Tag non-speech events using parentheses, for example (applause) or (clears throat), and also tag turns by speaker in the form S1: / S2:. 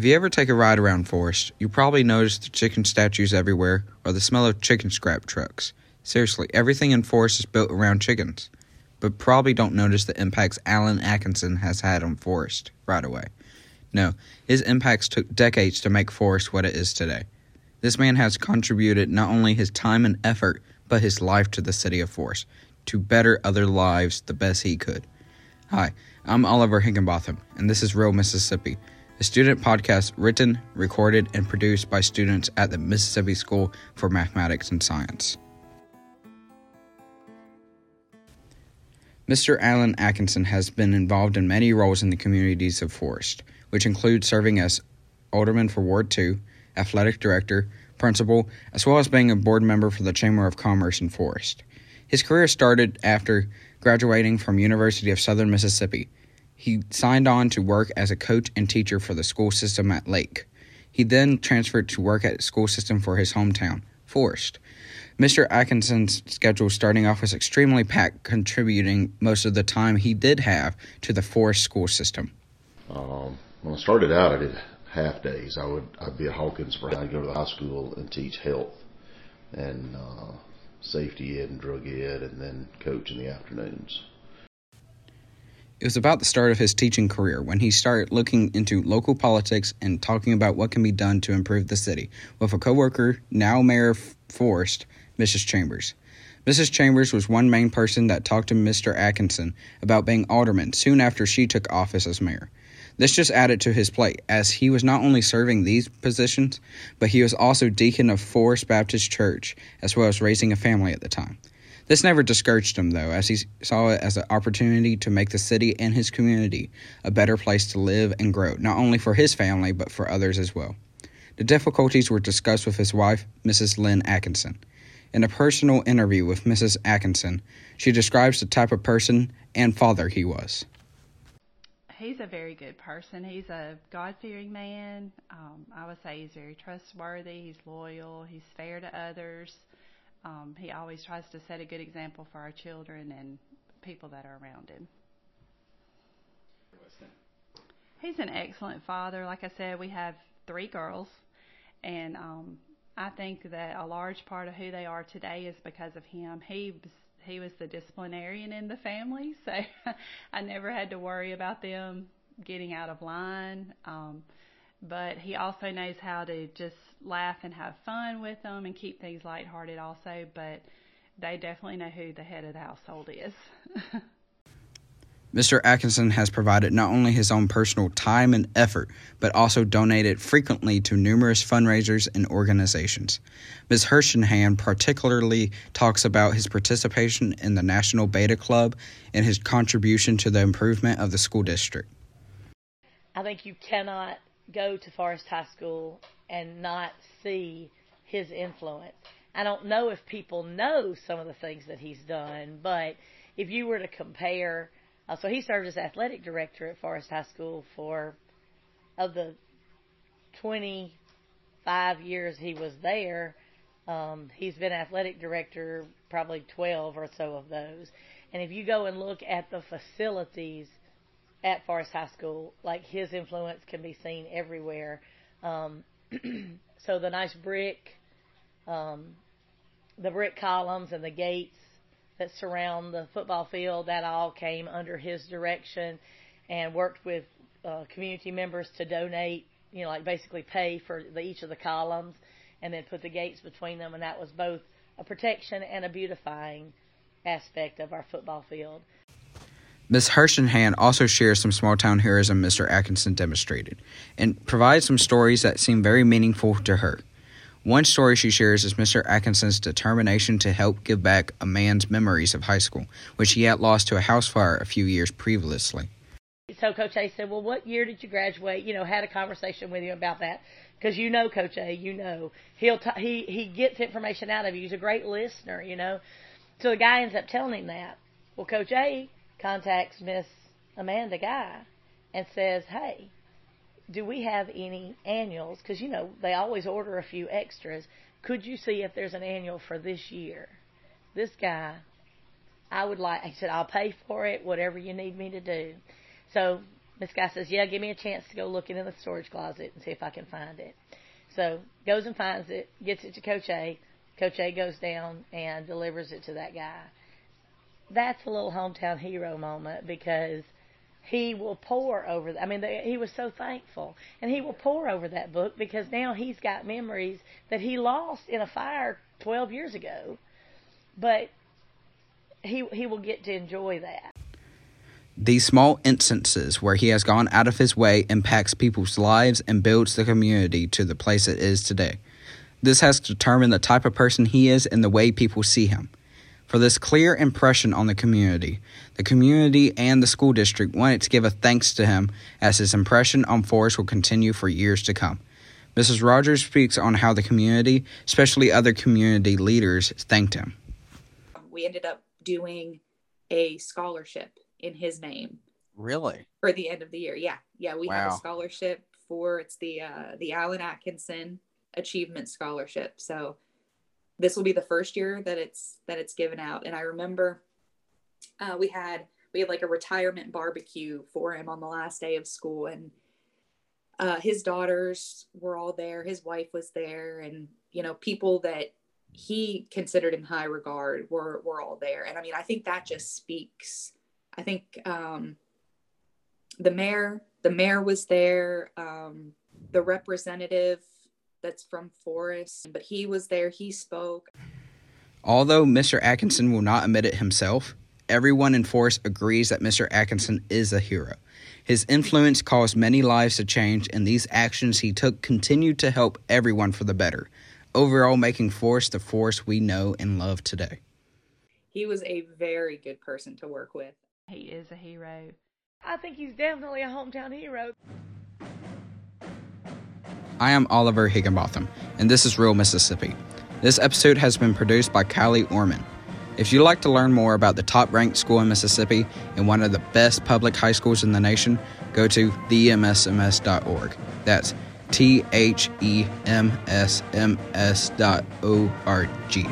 S1: If you ever take a ride around Forest, you probably notice the chicken statues everywhere or the smell of chicken scrap trucks. Seriously, everything in Forest is built around chickens. But probably don't notice the impacts Allen Atkison has had on Forest right away. No, his impacts took decades to make Forest what it is today. This man has contributed not only his time and effort, but his life to the city of Forest to better other lives the best he could. Hi, I'm Oliver Higginbotham, and this is Real Mississippi a student podcast written, recorded, and produced by students at the Mississippi School for Mathematics and Science. Mr. Allen Atkison has been involved in many roles in the communities of Forest, which include serving as alderman for Ward 2, athletic director, principal, as well as being a board member for the Chamber of Commerce in Forest. His career started after graduating from University of Southern Mississippi he signed on to work as a coach and teacher for the school system at Lake. He then transferred to work at school system for his hometown, Forest. Mr. Atkison's schedule starting off was extremely packed, contributing most of the time he did have to the Forest school system.
S2: Um, when I started out, I did half days. I would I'd be at Hawkins for I'd go to the high school and teach health and uh, safety ed and drug ed, and then coach in the afternoons.
S1: It was about the start of his teaching career when he started looking into local politics and talking about what can be done to improve the city with a coworker, now Mayor Forest, Mrs. Chambers. Mrs. Chambers was one main person that talked to Mr. Atkison about being alderman soon after she took office as mayor. This just added to his plate, as he was not only serving these positions, but he was also deacon of Forest Baptist Church, as well as raising a family at the time. This never discouraged him, though, as he saw it as an opportunity to make the city and his community a better place to live and grow, not only for his family, but for others as well. The difficulties were discussed with his wife, Mrs. Lynn Atkison. In a personal interview with Mrs. Atkison, she describes the type of person and father he was.
S3: He's a very good person. He's a God fearing man. Um, I would say he's very trustworthy. He's loyal. He's fair to others. Um, he always tries to set a good example for our children and people that are around him. He's an excellent father. Like I said, we have three girls, and um, I think that a large part of who they are today is because of him. He he was the disciplinarian in the family, so (laughs) I never had to worry about them getting out of line. Um, but he also knows how to just laugh and have fun with them and keep things lighthearted also, but they definitely know who the head of the household is. (laughs)
S1: Mr. Atkison has provided not only his own personal time and effort, but also donated frequently to numerous fundraisers and organizations. Ms. Hershenhand particularly talks about his participation in the National Beta Club and his contribution to the improvement of the school district.
S4: I think you cannot go to Forest High School and not see his influence. I don't know if people know some of the things that he's done, but if you were to compare, uh, so he served as athletic director at Forest High School for of the 25 years he was there. Um, he's been athletic director probably 12 or so of those. And if you go and look at the facilities at Forest High School, like his influence can be seen everywhere. Um, (clears throat) so the nice brick, um, the brick columns and the gates that surround the football field, that all came under his direction, and worked with uh, community members to donate, you know, like basically pay for the, each of the columns, and then put the gates between them, and that was both a protection and a beautifying aspect of our football field.
S1: Ms. Hershenhand also shares some small town heroism Mr. Atkison demonstrated and provides some stories that seem very meaningful to her. One story she shares is Mr. Atkison's determination to help give back a man's memories of high school, which he had lost to a house fire a few years previously.
S4: So Coach A said, "Well, what year did you graduate?" You know, had a conversation with you about that because you know Coach A, you know he'll t- he he gets information out of you. He's a great listener, you know. So the guy ends up telling him that. Well, Coach A contacts Miss Amanda Guy and says, "Hey, do we have any annuals? Because you know they always order a few extras. Could you see if there's an annual for this year?" This guy, I would like. He said, "I'll pay for it. Whatever you need me to do." So Miss Guy says, "Yeah, give me a chance to go looking in the storage closet and see if I can find it." So goes and finds it, gets it to Coach A. Coach A goes down and delivers it to that guy. That's a little hometown hero moment because he will pour over. I mean, he was so thankful, and he will pour over that book because now he's got memories that he lost in a fire 12 years ago, but he he will get to enjoy that.
S1: These small instances where he has gone out of his way impacts people's lives and builds the community to the place it is today. This has determined the type of person he is and the way people see him. For this clear impression on the community, the community and the school district wanted to give a thanks to him as his impression on Forest will continue for years to come. Mrs. Rogers speaks on how the community, especially other community leaders, thanked him.
S5: We ended up doing a scholarship in his name
S6: Really?
S5: for the end of the year. Yeah, yeah, we have a scholarship for it's the uh, the Allen Atkison Achievement Scholarship. So this will be the first year that it's that it's given out. And I remember uh, we had we had like a retirement barbecue for him on the last day of school, and uh, his daughters were all there. His wife was there, and you know people that he considered in high regard were were all there. And I mean, I think that just speaks. I think um, the mayor the mayor was there um, the representative that's from forest but he was there he spoke
S1: Although Mr. Atkison will not admit it himself, everyone in Forest agrees that Mr. Atkison is a hero. His influence caused many lives to change, and these actions he took continued to help everyone for the better, overall making Forest the Forest we know and love today.
S5: he was a very good person to work with
S3: He is a hero.
S4: I think he's definitely a hometown hero.
S1: I am Oliver Higginbotham, and this is Real Mississippi. This episode has been produced by Cali Orman. If you'd like to learn more about the top ranked school in Mississippi and one of the best public high schools in the nation, go to themsms.org. That's T H E M S M S dot O R G.